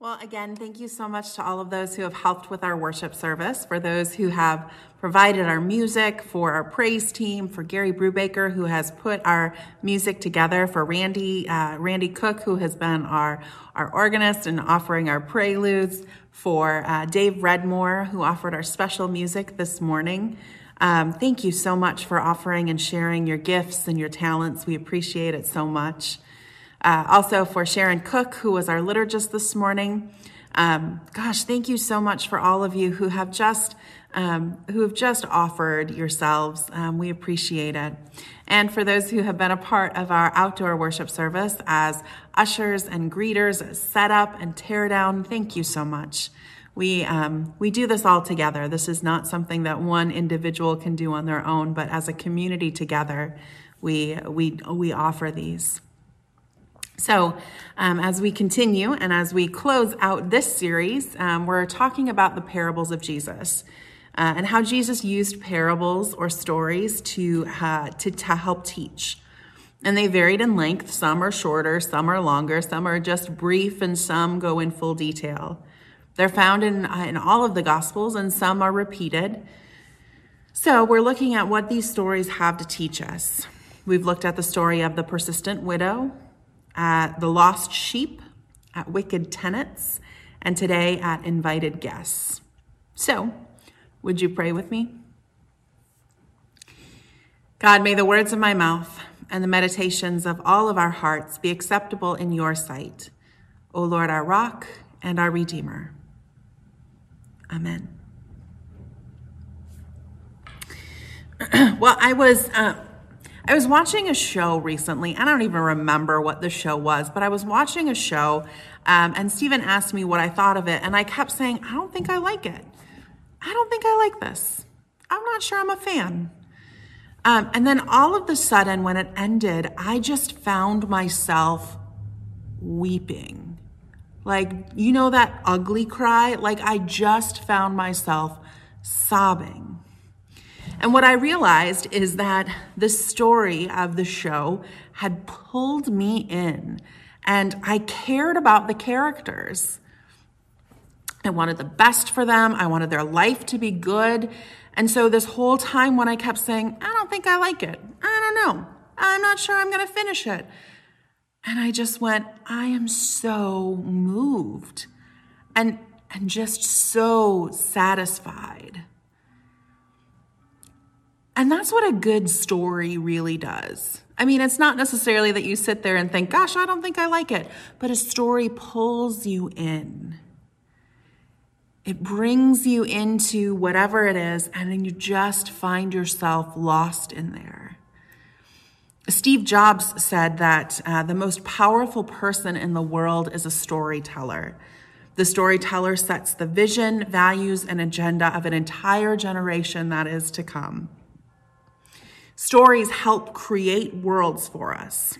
Well, again, thank you so much to all of those who have helped with our worship service, for those who have provided our music, for our praise team, for Gary Brubaker, who has put our music together, for Randy, uh, Randy Cook, who has been our, our organist and offering our preludes, for uh, Dave Redmore, who offered our special music this morning. Um, thank you so much for offering and sharing your gifts and your talents. We appreciate it so much. Uh, also for Sharon Cook, who was our liturgist this morning. Um, gosh, thank you so much for all of you who have just um, who have just offered yourselves. Um, we appreciate it. And for those who have been a part of our outdoor worship service as ushers and greeters, as setup and tear down, thank you so much. We, um, we do this all together. This is not something that one individual can do on their own, but as a community together, we, we, we offer these. So, um, as we continue and as we close out this series, um, we're talking about the parables of Jesus uh, and how Jesus used parables or stories to, uh, to, to help teach. And they varied in length. Some are shorter, some are longer, some are just brief, and some go in full detail. They're found in, uh, in all of the Gospels, and some are repeated. So, we're looking at what these stories have to teach us. We've looked at the story of the persistent widow, at the lost sheep, at wicked tenants, and today at invited guests. So, would you pray with me? God, may the words of my mouth and the meditations of all of our hearts be acceptable in your sight, O Lord, our rock and our redeemer. Amen. well, I was uh, I was watching a show recently. I don't even remember what the show was, but I was watching a show, um, and Stephen asked me what I thought of it, and I kept saying, I don't think I like it. I don't think I like this. I'm not sure I'm a fan. Um, and then all of the sudden, when it ended, I just found myself weeping. Like, you know, that ugly cry? Like, I just found myself sobbing. And what I realized is that the story of the show had pulled me in, and I cared about the characters. I wanted the best for them. I wanted their life to be good. And so this whole time when I kept saying, I don't think I like it. I don't know. I'm not sure I'm going to finish it. And I just went, I am so moved and, and just so satisfied. And that's what a good story really does. I mean, it's not necessarily that you sit there and think, gosh, I don't think I like it, but a story pulls you in. It brings you into whatever it is, and then you just find yourself lost in there. Steve Jobs said that uh, the most powerful person in the world is a storyteller. The storyteller sets the vision, values, and agenda of an entire generation that is to come. Stories help create worlds for us.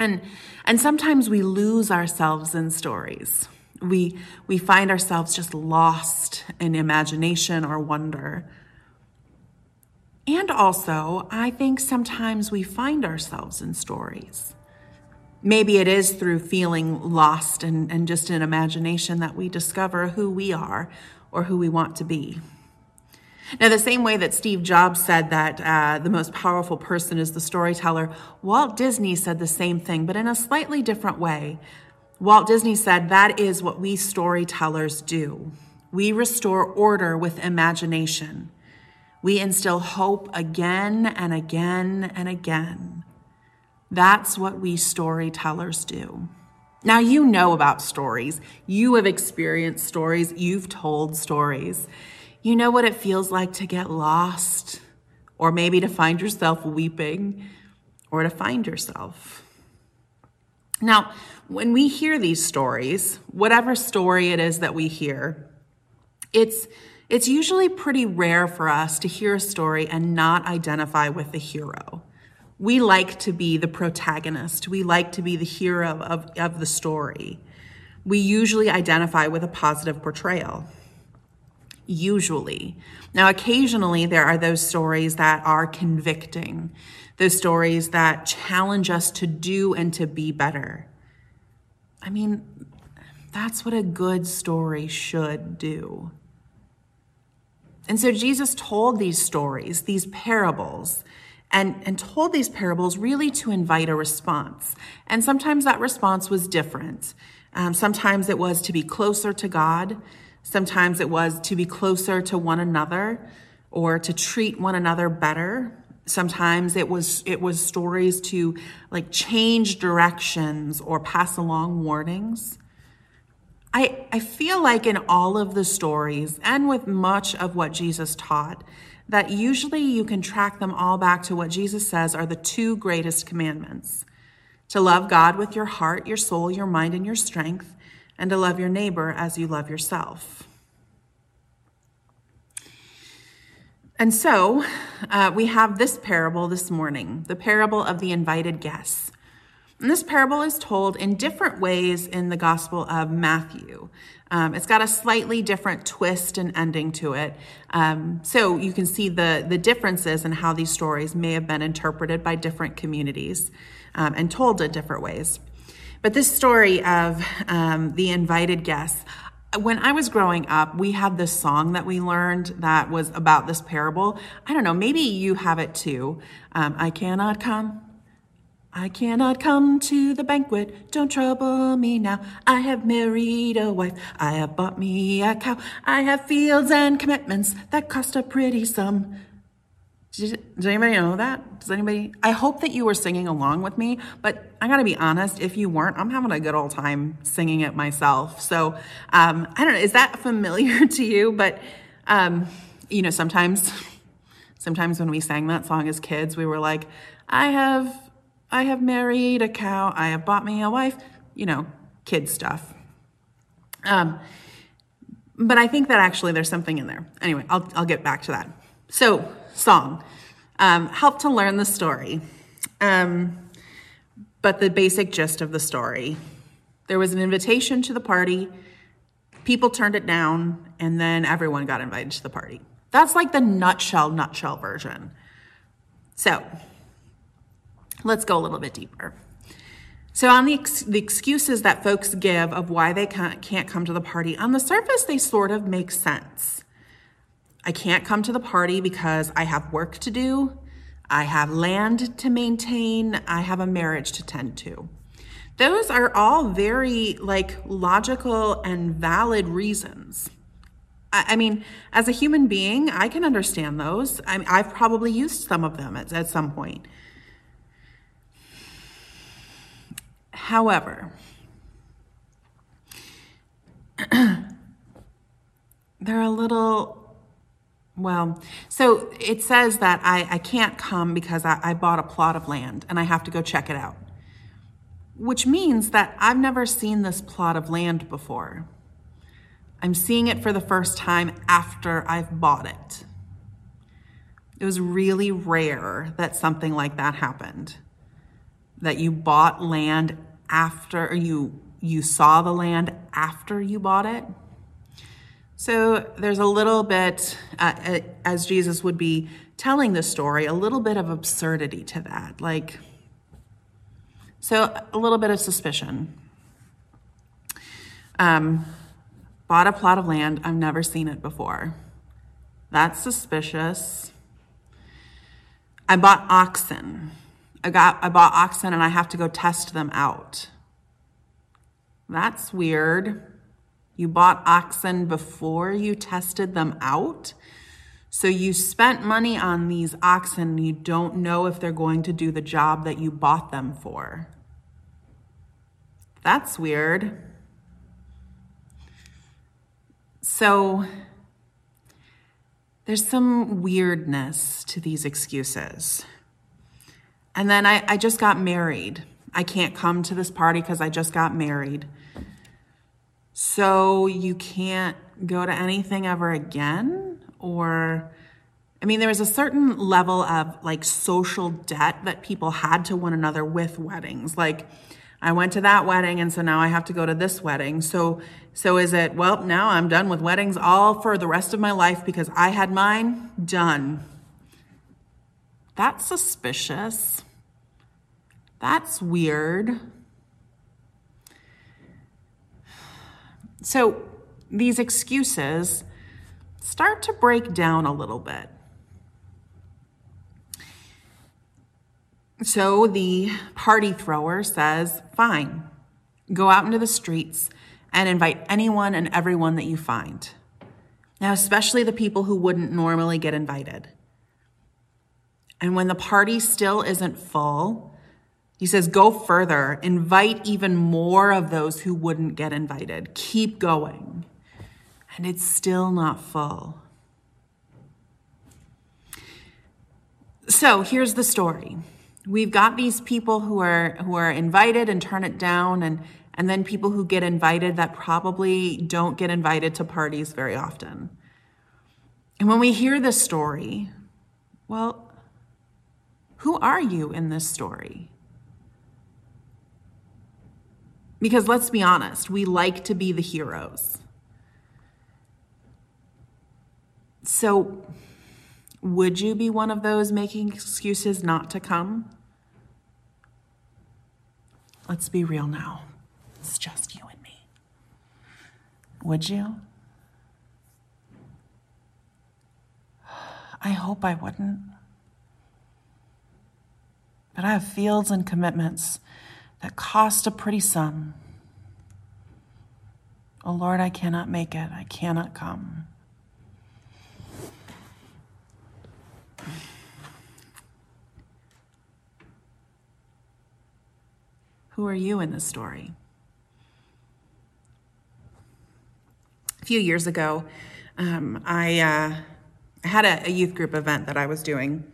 And, and sometimes we lose ourselves in stories. We, we find ourselves just lost in imagination or wonder. And also, I think sometimes we find ourselves in stories. Maybe it is through feeling lost and, and just in imagination that we discover who we are or who we want to be. Now, the same way that Steve Jobs said that uh, the most powerful person is the storyteller, Walt Disney said the same thing, but in a slightly different way. Walt Disney said that is what we storytellers do. We restore order with imagination. We instill hope again and again and again. That's what we storytellers do. Now, you know about stories. You have experienced stories. You've told stories. You know what it feels like to get lost, or maybe to find yourself weeping, or to find yourself. Now, when we hear these stories, whatever story it is that we hear, it's it's usually pretty rare for us to hear a story and not identify with the hero. We like to be the protagonist. We like to be the hero of, of the story. We usually identify with a positive portrayal. Usually. Now, occasionally, there are those stories that are convicting, those stories that challenge us to do and to be better. I mean, That's what a good story should do. And so Jesus told these stories, these parables, and, and told these parables really to invite a response. And sometimes that response was different. Um, sometimes it was to be closer to God. Sometimes it was to be closer to one another or to treat one another better. Sometimes it was it was stories to like change directions or pass along warnings. I, I feel like in all of the stories and with much of what Jesus taught, that usually you can track them all back to what Jesus says are the two greatest commandments to love God with your heart, your soul, your mind, and your strength, and to love your neighbor as you love yourself. And so uh, we have this parable this morning the parable of the invited guests. And this parable is told in different ways in the Gospel of Matthew. Um, it's got a slightly different twist and ending to it. Um, so you can see the, the differences in how these stories may have been interpreted by different communities um, and told in different ways. But this story of um, the invited guests, when I was growing up, we had this song that we learned that was about this parable. I don't know, maybe you have it too. Um, I cannot come I cannot come to the banquet, don't trouble me now. I have married a wife, I have bought me a cow. I have fields and commitments that cost a pretty sum. Does anybody know that? Does anybody? I hope that you were singing along with me, but I gotta be honest, if you weren't, I'm having a good old time singing it myself. So, um, I don't know, is that familiar to you? But, um, you know, sometimes, sometimes when we sang that song as kids, we were like, I have I have married a cow. I have bought me a wife. You know, kid stuff. Um, but I think that actually there's something in there. Anyway, I'll, I'll get back to that. So, song. Um, help to learn the story. Um, but the basic gist of the story there was an invitation to the party, people turned it down, and then everyone got invited to the party. That's like the nutshell, nutshell version. So, Let's go a little bit deeper. So, on the, ex- the excuses that folks give of why they can't, can't come to the party, on the surface, they sort of make sense. I can't come to the party because I have work to do, I have land to maintain, I have a marriage to tend to. Those are all very like logical and valid reasons. I, mean, as a human being, I can understand those. I, have probably used some of them at, at some point. However, they're a little, well, so it says that I, I can't come because I, I bought a plot of land and I have to go check it out, which means that I've never seen this plot of land before. I'm seeing it for the first time after I've bought it. It was really rare that something like that happened. That you bought land after you you saw the land after you bought it. So there's a little bit, uh, uh, as Jesus would be telling the story, a little bit of absurdity to that. Like, so a little bit of suspicion. Um, bought a plot of land, I've never seen it before. That's suspicious. I bought oxen. I got I bought oxen and I have to go test them out. That's weird. You bought oxen before you tested them out? So you spent money on these oxen you don't know if they're going to do the job that you bought them for. That's weird. So there's some weirdness to these excuses. And then I, I just got married. I can't come to this party because I just got married. So you can't go to anything ever again? Or, I mean, there was a certain level of like social debt that people had to one another with weddings. Like, I went to that wedding and so now I have to go to this wedding. So so is it well now I'm done with weddings all for the rest of my life because I had mine done. That's suspicious. That's weird. So these excuses start to break down a little bit. So the party thrower says, Fine, go out into the streets and invite anyone and everyone that you find. Now, especially the people who wouldn't normally get invited. And when the party still isn't full, he says, Go further, invite even more of those who wouldn't get invited. Keep going. And it's still not full. So here's the story we've got these people who are who are invited and turn it down and and then people who get invited that probably don't get invited to parties very often. And when we hear this story, well, who are you in this story? Because let's be honest, we like to be the heroes. So, would you be one of those making excuses not to come? Let's be real now. It's just you and me. Would you? I hope I wouldn't. But I have fields and commitments that cost a pretty sum. Oh Lord, I cannot make it. I cannot come. Who are you in this story? A few years ago, um, I, uh, had a, a, youth group event that I was doing.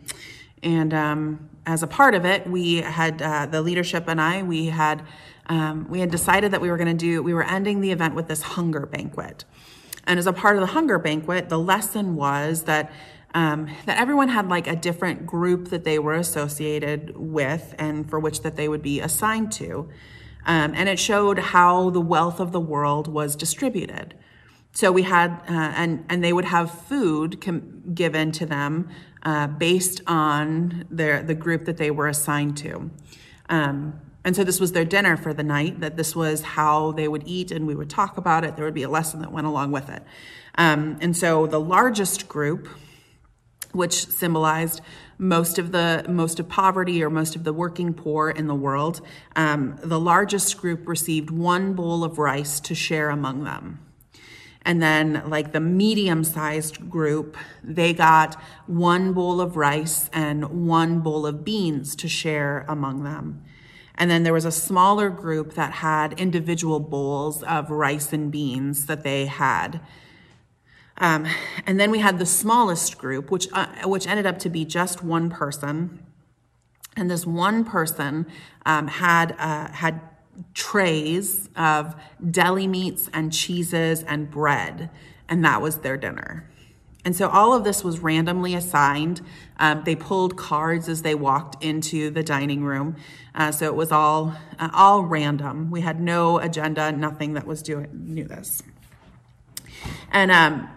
And um, as a part of it, we had uh, the leadership and I, we had um, we had decided that we were going to do, we were ending the event with this hunger banquet. And as a part of the hunger banquet, the lesson was that um, that everyone had like a different group that they were associated with and for which that they would be assigned to. Um, and it showed how the wealth of the world was distributed. So we had, uh, and and they would have food com- given to them uh, based on their the group that they were assigned to. Um, and so this was their dinner for the night. That this was how they would eat, and we would talk about it. There would be a lesson that went along with it. Um, and so the largest group which symbolized most of the most of poverty or most of the working poor in the world. Um, the largest group received one bowl of rice to share among them. And then, like the medium sized group, they got one bowl of rice and one bowl of beans to share among them. And then there was a smaller group that had individual bowls of rice and beans that they had. Um, and then we had the smallest group, which uh, which ended up to be just one person. And this one person um, had uh, had trays of deli meats and cheeses and bread, and that was their dinner. And so all of this was randomly assigned. Um, they pulled cards as they walked into the dining room, uh, so it was all uh, all random. We had no agenda, nothing that was doing knew this. And um,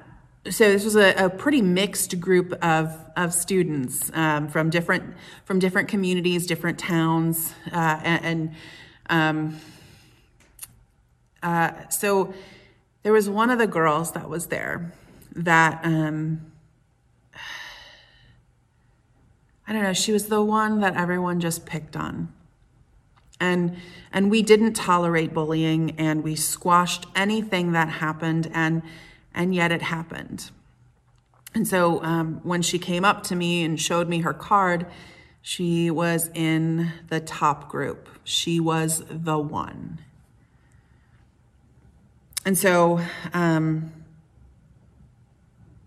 so this was a, a, pretty mixed group of, of students um, from different from different communities, different towns, uh, and, and um, uh, so there was one of the girls that was there that um, I don't know. She was the one that everyone just picked on, and and we didn't tolerate bullying, and we squashed anything that happened, and and yet it happened. And so um, when she came up to me and showed me her card, she was in the top group. She was the one. And so um,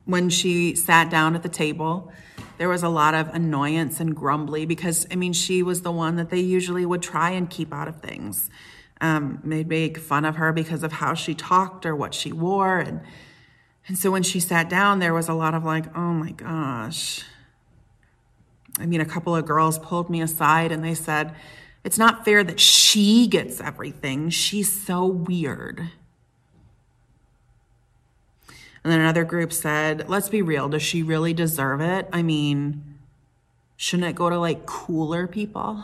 when she sat down at the table, there was a lot of annoyance and grumbly because, I mean, she was the one that they usually would try and keep out of things. Um, they'd make fun of her because of how she talked or what she wore. And and so when she sat down, there was a lot of like, oh my gosh. I mean, a couple of girls pulled me aside and they said, it's not fair that she gets everything. She's so weird. And then another group said, let's be real. Does she really deserve it? I mean, shouldn't it go to like cooler people?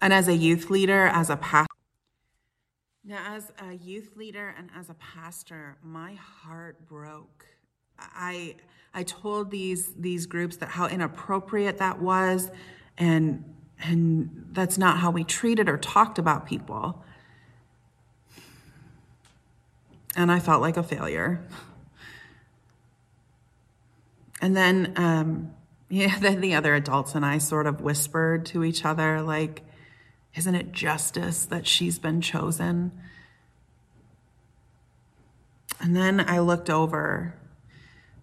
And as a youth leader, as a pastor, Now, as a youth leader and as a pastor, my heart broke. I I told these these groups that how inappropriate that was, and and that's not how we treated or talked about people. And I felt like a failure. And then, um, yeah, then the other adults and I sort of whispered to each other, like, isn't it justice that she's been chosen? And then I looked over,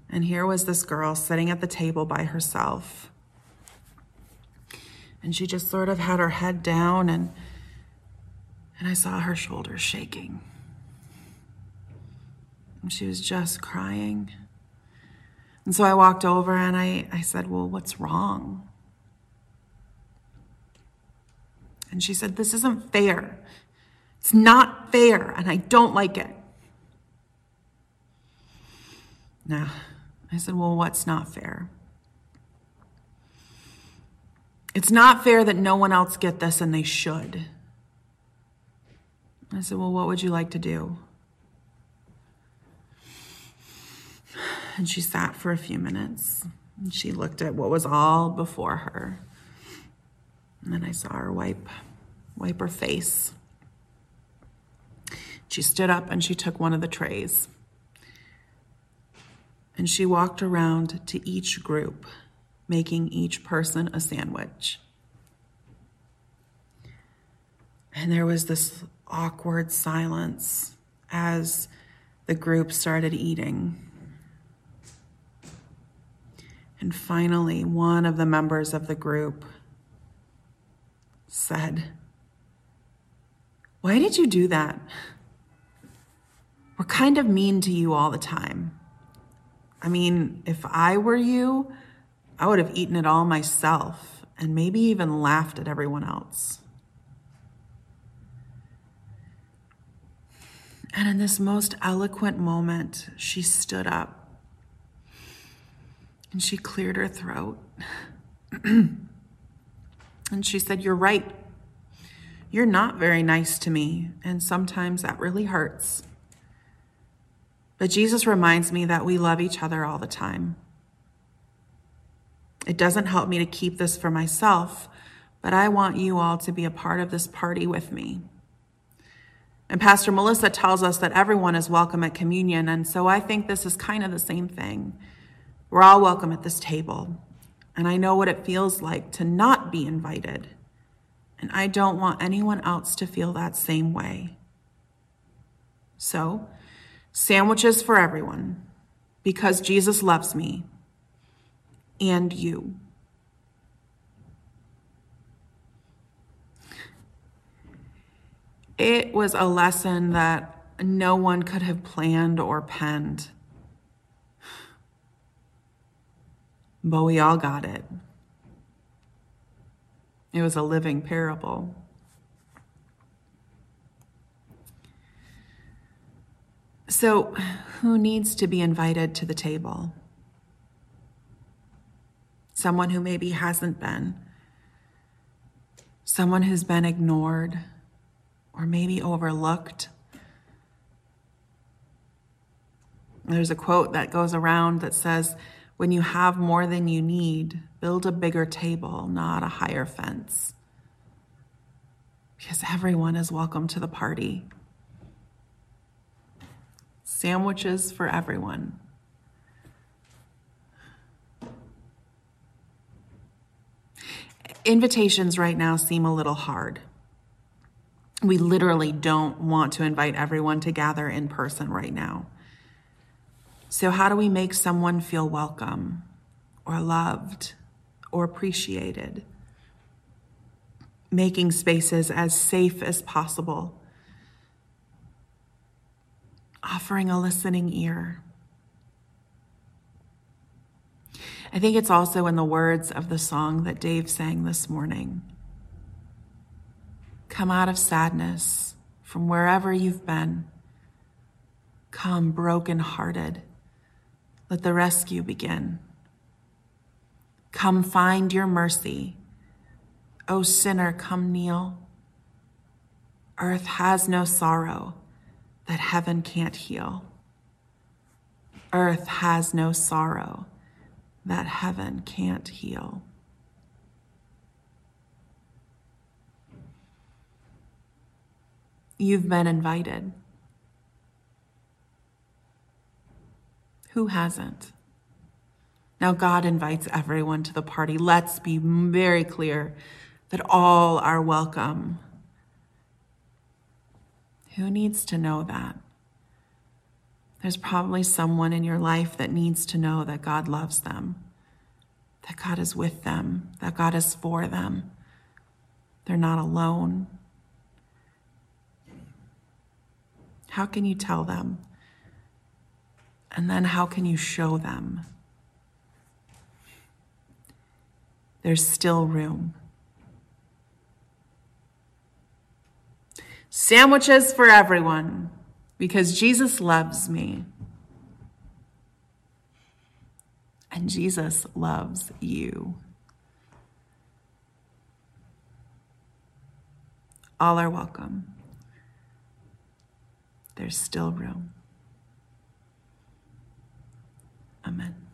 and here was this girl sitting at the table by herself. And she just sort of had her head down, and, and I saw her shoulders shaking. And she was just crying. And so I walked over and I, I said, Well, what's wrong? And she said, This isn't fair. It's not fair, and I don't like it. Now, I said, Well, what's not fair? It's not fair that no one else get this and they should. I said, Well, what would you like to do? And she sat for a few minutes and she looked at what was all before her. And then I saw her wipe wipe her face. She stood up and she took one of the trays. And she walked around to each group, making each person a sandwich. And there was this awkward silence as the group started eating. And finally, one of the members of the group said, Why did you do that? We're kind of mean to you all the time. I mean, if I were you, I would have eaten it all myself and maybe even laughed at everyone else. And in this most eloquent moment, she stood up and she cleared her throat. and she said, You're right. You're not very nice to me, and sometimes that really hurts. But Jesus reminds me that we love each other all the time. It doesn't help me to keep this for myself, but I want you all to be a part of this party with me. And Pastor Melissa tells us that everyone is welcome at communion, and so I think this is kind of the same thing. We're all welcome at this table. And I know what it feels like to not be invited. And I don't want anyone else to feel that same way. So, sandwiches for everyone because Jesus loves me and you. It was a lesson that no one could have planned or penned. but we all got it. It was a living parable. So, who needs to be invited to the table? Someone who maybe hasn't been, someone who's been ignored or maybe overlooked. There's a quote that goes around that says, when you have more than you need, build a bigger table, not a higher fence. Because everyone is welcome to the party. Sandwiches for everyone. Invitations right now seem a little hard. We literally don't want to invite everyone to gather in person right now. So, how do we make someone feel welcome or loved or appreciated? Making spaces as safe as possible, offering a listening ear. I think it's also in the words of the song that Dave sang this morning. Come out of sadness from wherever you've been. Come broken-hearted let the rescue begin. Come find your mercy. O sinner, come kneel. Earth has no sorrow that heaven can't heal. Earth has no sorrow that heaven can't heal. You've been invited. Who hasn't? Now, God invites everyone to the party. Let's be very clear that all are welcome. Who needs to know that? There's probably someone in your life that needs to know that God loves them, that God is with them, that God is for them. They're not alone. How can you tell them? And then how can you show them? There's still room. Sandwiches for everyone because Jesus loves me. And Jesus loves you. All are welcome. There's still room. Amen.